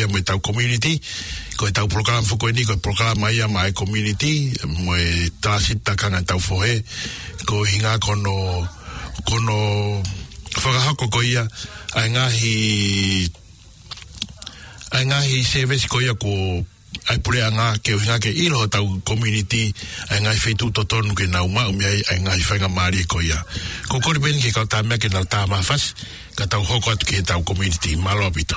ia mo tau community ko tau program fo ko ni ko program ia mai community mo transit ta kan tau fo e ko hinga kono kono fo ko ia ai nga ai nga hi service ko ia ko ai pure anga ke hinga ke i ro tau community ai nga fitu to ton ke na uma mi ai ngai nga fa mari ko ia ko ko ben ke ka ta me ke na ta mafas ka tau hokot ke tau community malo pito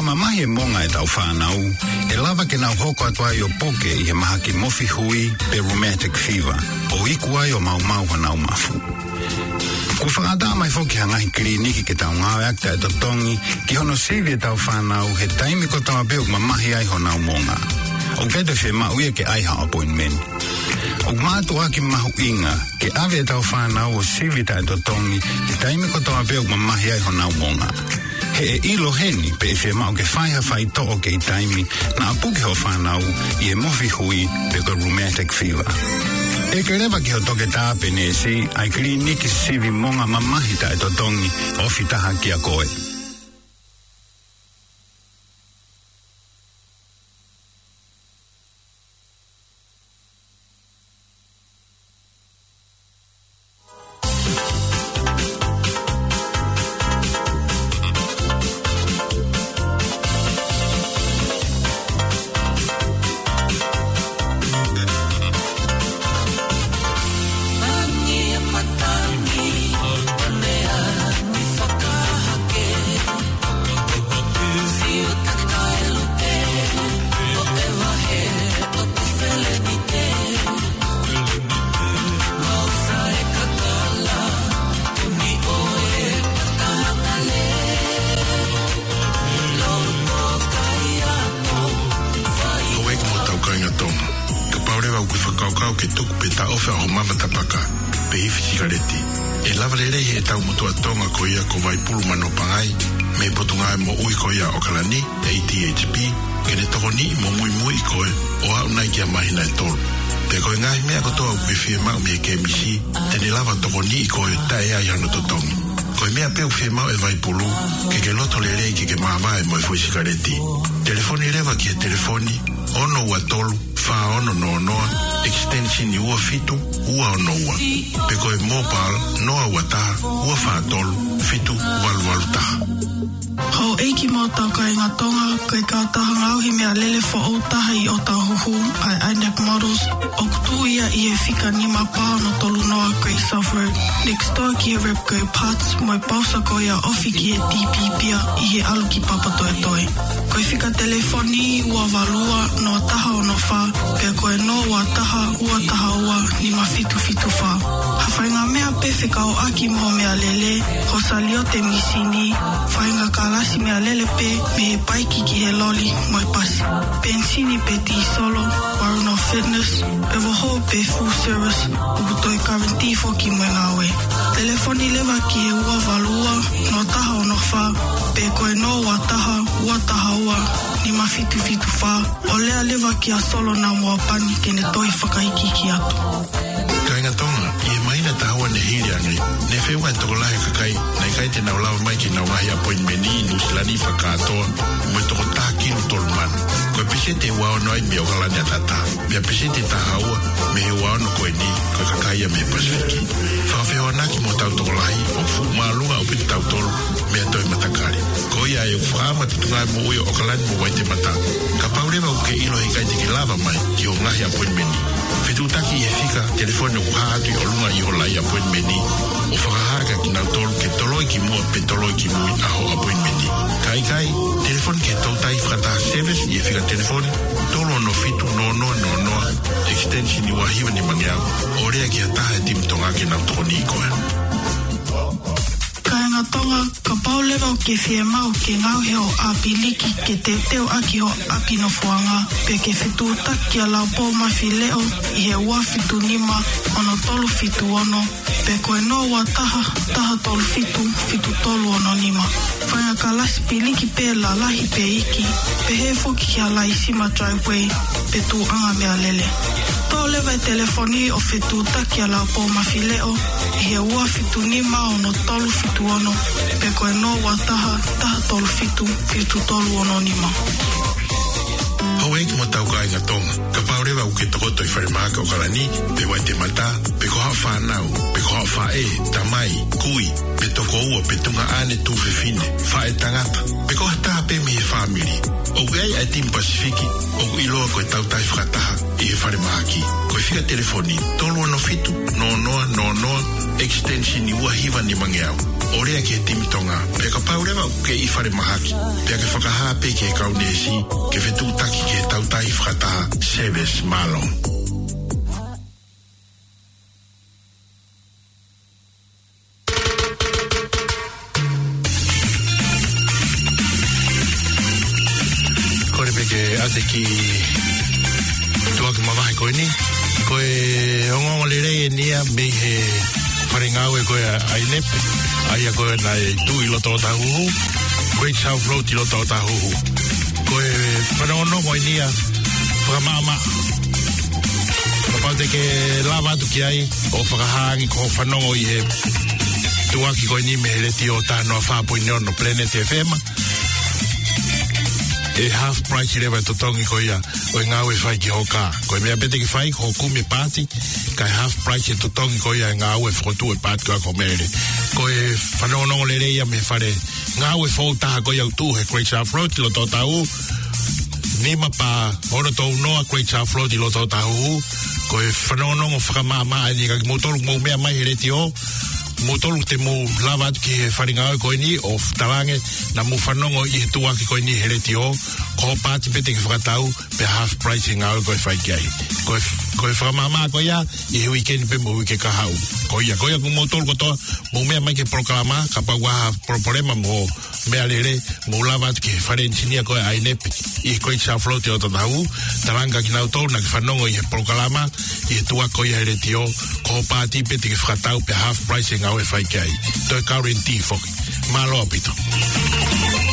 whakamamahi e monga e tau whānau, e lava ke nau hoko atu ai o poke i he maha ki mofi hui pe romantic fever, o iku ai o mau mau hanau mafu. Ku whakadā mai fōki ha ngahi kliniki ke tau ngāwe akta e totongi, ki hono sīwi e tau whānau he taimi ko tau abeo mamahi ai honau monga. O kete whema uia ke aiha appointment. Whakamātu aki mahu inga, ke awe e tau whānau o sivita e totongi, te taime kotoa peo ma mahi ai hona wonga. He e ilo heni pe e whema o ke whaiha whai toko ke i taimi, na apuke ho whānau i e mofi hui pe ko rheumatic fever. E kerewa ki ho toke tāpe nesi, ai kli niki sivi monga ma mahi tai totongi, ofi taha ki a koe. fie mau mi ke misi, lava i koe totongi. Koe mea peu fie mau e vai pulu, ke ke loto le rei ke ke e fui Telefoni rewa ki e telefoni, ono ua tolu, ono no noa, extension i ua fitu, ua ono ua. Pe koe mobile, noa ua ua tolu, fitu, walu walu taha. Ho eiki mō tau kai ngā tonga, kai kā taha ngau mea lele fo o taha i o tau huhu, ai Anak Models, o kutu ia i e whika ni mā pāno tolu noa kai South Road. Next door ki e Repco Parts, mai pausa ko ia ofi ki e TPPia i he alu ki papato toi. Koi whika telefoni ua valua no taha o no whā, kai koe no ua taha ua taha ua ni mā fitu fitu whainga mea pe whekau aki mō mea lele, ho mea lele pe me he paiki ki he loli mai pasi. Pensini pe ti solo, Waruna Fitness, pe waho pe full service, upu toi foki ki ngā we. Telefoni lewa ki e ua valua, no taha o no wha, pe koe no wa taha, ua taha ua, ni ma fitu fitu wha, o lea lewa ki a solo na mua pani kene toi whakaiki ki atu. fe wa to la ka kai na kai te na la mai ki na wa ya point meni nu slani fa ka to mo to ta ki tolman Ko pise te wao noi me ogala ni atata. Me pise te tahaua me he wao no koe ni koe kakaia me pasiki. Whawhiho anaki mo tau toko lahi o fu maalunga o pita tau tolu me atoi matakari. Ko ia e ufahama te tungai mo uio ogala ni mo wai te mata. Ka paurewa uke ilo he kai tiki lava mai ki o ngahi appointmenti. Fetu taki e fika telefoni o kuhaatui o lunga iho lai appointmenti. O whakahaka ki nau tolu ke toloi ki mua pe toloi ki mui aho appointmenti. Kai kai. Kai kai. fataseve si ye fika telefoni tolo no fitu no no no no extension ni wahiva ni mangiago orea kia taha e timi tongake na troniko tonga ka pau lewa o ke whia mau ke ngau heo a piliki ke te teo aki ho a pino fuanga pe ke whitu taki a lau pau ma whi leo i he ua whitu nima ono tolu fitu ono pe koe no ua taha taha tolu whitu whitu tolu ono nima whanga ka lasi piliki pe la lahi pe iki pe he foki ki a lai sima driveway pe tu anga mea lele tole vai telefoni o fituta ki ala po ma fileo he ua fitu ni ma ono tolu fitu ono pe koe no wa taha taha tolu fitu fitu tolu ono ni ma Hau eki mo tau kai ngatonga, ka paurewa uke tokoto i wharemaka o karani, pe wai te mata, pe koha whanau, pe koha whae, tamai, kui, pe ko ua petunga ane tu fifine, fa e tangata, pe koha taha pe mihe whamiri. O gai ai timu Pasifiki, o ku iloa koe tau tai whakataha, i he whare maaki. Koe whika telefoni, tolua no fitu, no noa, no noa, extensi ni ua hiva ni mange au. O rea ki he timu tonga, pe ka pau rewa u ke i whare maaki, pe ake whakaha pe ke kaunesi, ke whetu taki ke tau tai whakataha, seves malong. ki tu aku mawahi koe ni koe ongo ngole rei e nia me he parengau e koe ai nepe ai a koe nai tu i loto o ta huhu koe sao float i loto o ta huhu koe parengono koe nia whakamama whakapate ke lava atu ki ai o whakahangi ko whanongo i he tu aki koe ni me he reti o tano a whapoi neono planet e whema e half price leva e totongi ko ia o e ngāwe whai ki hoka ko e mea pete ki whai ko kume pāti ka e half price e totongi ko ia e ngāwe whakotu e pāti ko e a komere ko e whanonongo le reia me whare ngāwe whautaha ko ia utu he Great South Road lo tō tau nima pa ora tō unoa Great South Road lo tō tau ko e whanonongo whakamāma e ni ka ki motoru mou mea mai he reti o mo tolu te mo lava ki he wharinga ni o talange na mo whanongo i he tua ki koe ni he ko pat pete ki whakatau pe half pricing he ngau koe whai ko koe, koe whakamama koe ia i weekend pe mo wike kahau koe ia koe ia kumo tolu to mo mea mai ke proklama ka pa waha proporema mo mea alere mo lava ki he whare insinia koe ai nepe i koe sa flote o tatahu talanga ki na tolu na ki whanongo i he proklama e tua ko ia ere tio ko pati pe te fratau pe half pricing au e fai kai. Toi kauri en ti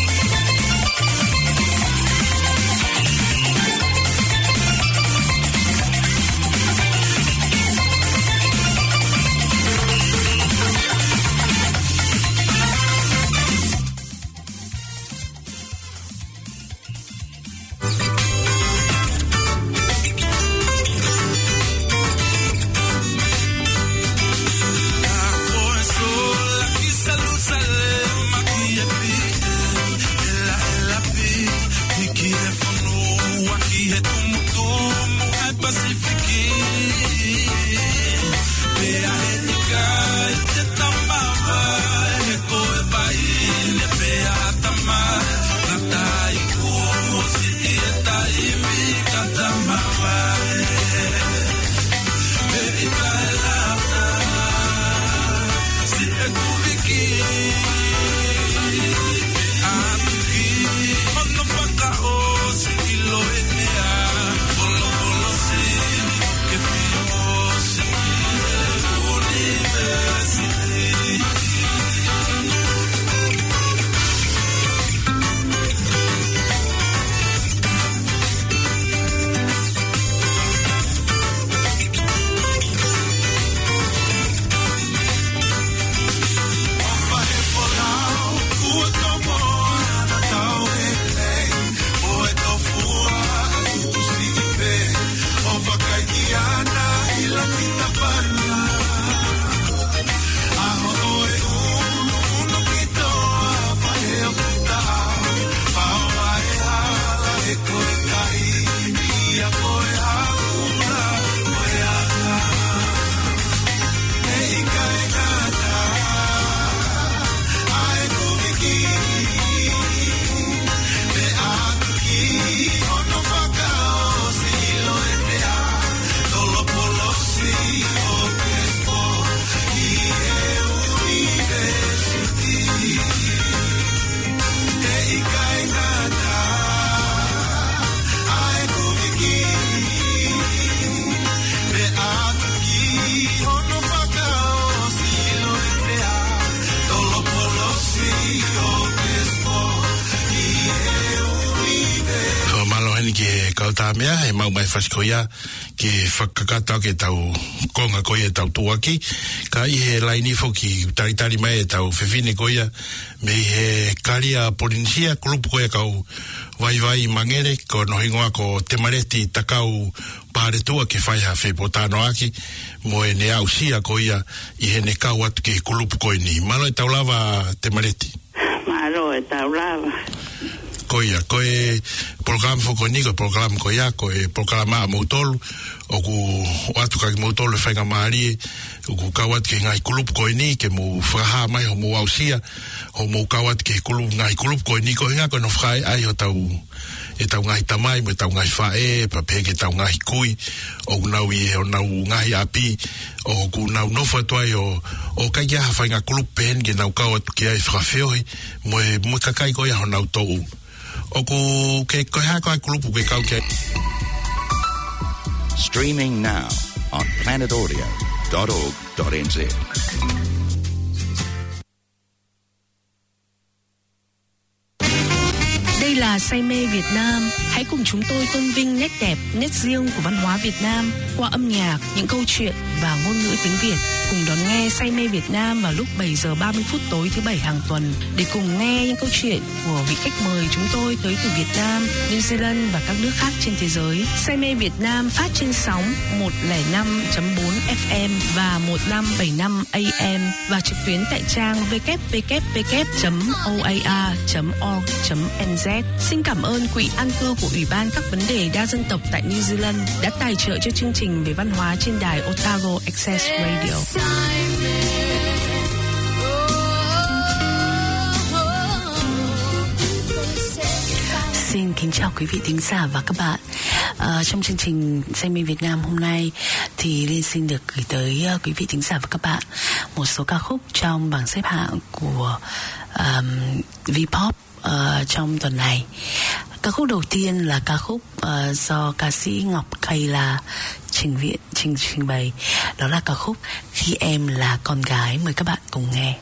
tasi koia ke whakakata ke tau konga koia e tau tuaki ka i he lai nifo ki taritari mai e tau whewhine koia me i he kari a polinsia klupu koia kau vai vai mangere ko nohingoa ko te mareti takau pāre tua ke whai ha whepo tāno aki mo e ne au sia koia i he ne kau atu ke klupu koia ni malo e tau lava te mareti malo e tau lava koia ko e program fo koniko program ko ya ko e program ma motol o ku watu ka motol fa e ga mari o ku kawat ke ngai klub ko ni ke mo fraha mai ho mo ausia ho mo kawat ke klub ngai klub ko ni ko ya ko no fra ai o tau e tau ngai tamai mo e tau ngai fa pa peke ke tau ngai kui o na wi e o na u ngai api o ku na no fa to o o ka ya fa ngai pen ke na ka ke ai fra mo e, mo ka kai ko ya ho na u o ko ke ko ha ko kulupu ke kau ke Streaming now on planetaudio.org.nz. Đây là say mê Việt Nam. Hãy cùng chúng tôi tôn vinh nét đẹp, nét riêng của văn hóa Việt Nam qua âm nhạc, những câu chuyện và ngôn ngữ tiếng Việt cùng đón nghe Say mê Việt Nam vào lúc 7 giờ 30 phút tối thứ bảy hàng tuần để cùng nghe những câu chuyện của vị khách mời chúng tôi tới từ Việt Nam, New Zealand và các nước khác trên thế giới. Say mê Việt Nam phát trên sóng 105.4 FM và 1575 AM và trực tuyến tại trang www.oar.org.nz. Xin cảm ơn Quỹ An cư của Ủy ban các vấn đề đa dân tộc tại New Zealand đã tài trợ cho chương trình về văn hóa trên đài Otago Access Radio. Oh, oh, oh. Xin kính chào quý vị thính giả và các bạn. À, trong chương trình Xem phim Việt Nam hôm nay thì Liên xin được gửi tới uh, quý vị thính giả và các bạn một số ca khúc trong bảng xếp hạng của um, pop uh, à, trong tuần này. Ca khúc đầu tiên là ca khúc uh, do ca sĩ Ngọc Kay là trình viện trình trình bày đó là ca khúc khi em là con gái mời các bạn cùng nghe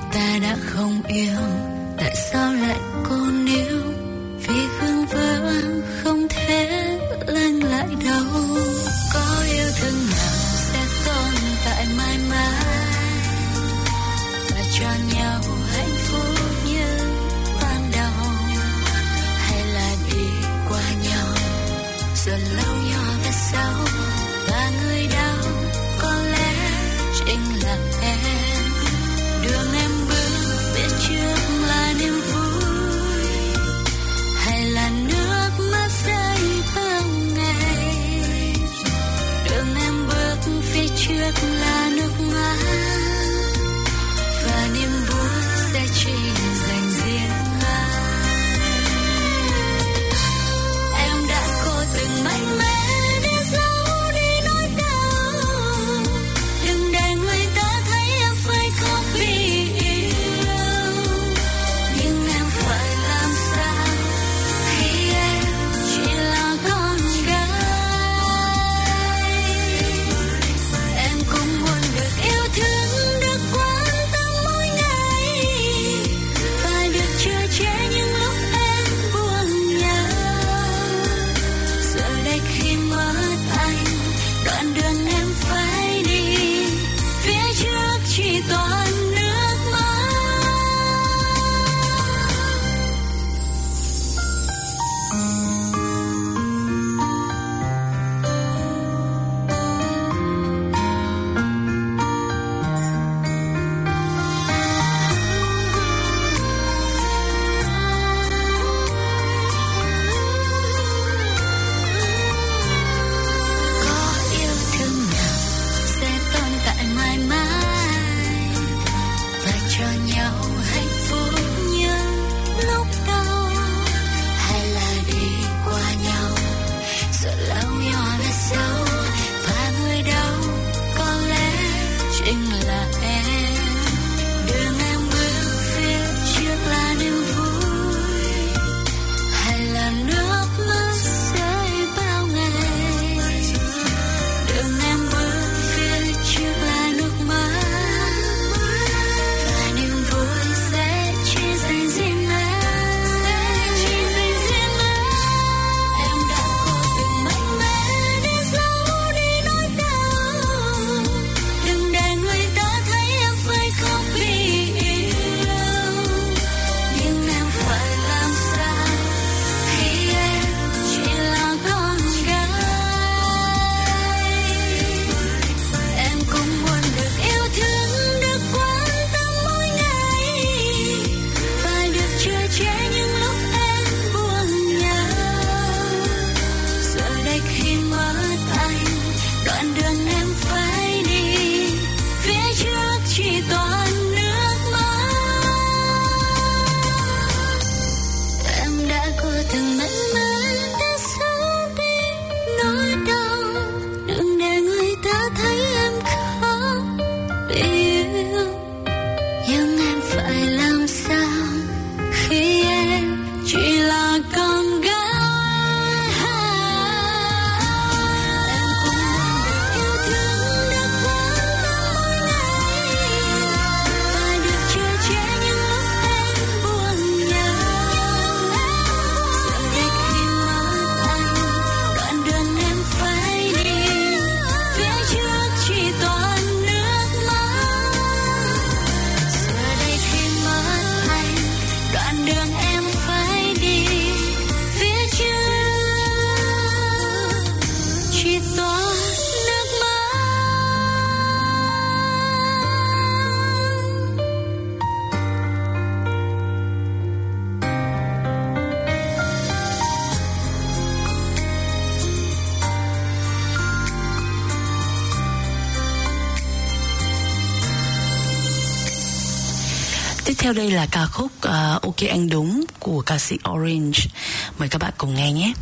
Người ta đã không yêu tại sao lại cô níu vì hương vỡ không thể lanh lại đâu có yêu thương nào sẽ tồn tại mãi mãi và cho nhau hạnh phúc như ban đầu hay là đi qua nhau rồi lâu nhỏ về sau nước là nước mắt theo đây là ca khúc uh, Ok Anh Đúng của ca sĩ Orange. Mời các bạn cùng nghe nhé.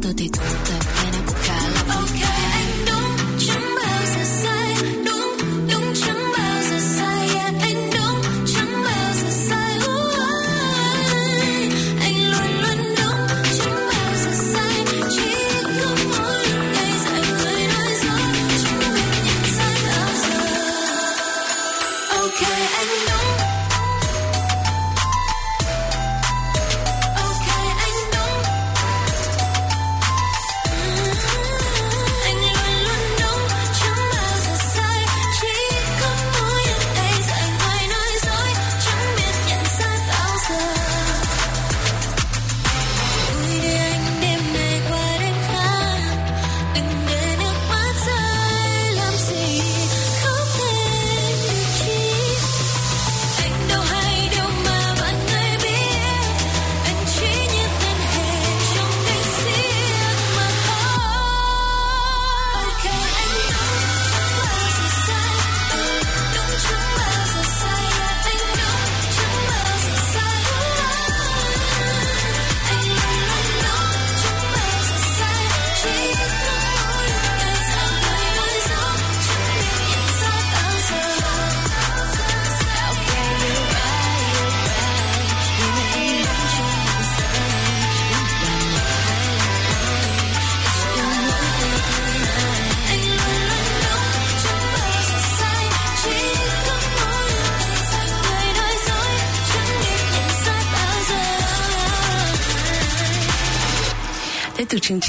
たディズタ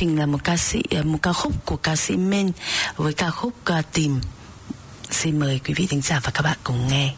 trình là một ca sĩ à, một ca khúc của ca sĩ Minh với ca khúc à, Tìm. Xin mời quý vị thính giả và các bạn cùng nghe.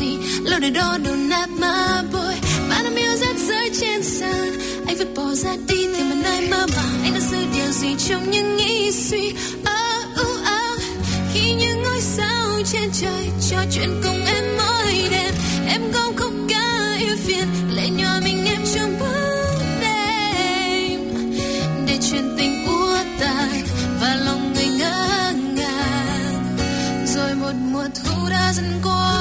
see. Loaded on on that my boy. But I'm rơi trên sun. Anh phải bỏ ra đi thì mà nay mơ màng. Anh đã giữ điều gì trong những nghĩ suy. Oh, oh, oh. Khi những ngôi sao trên trời cho chuyện cùng em mỗi đêm. Em không khóc ca yêu phiền. lệ nhỏ mình em trong bóng đêm. Để chuyện tình úa tàn và lòng người ngỡ ngàng. Rồi một mùa thu đã dần qua.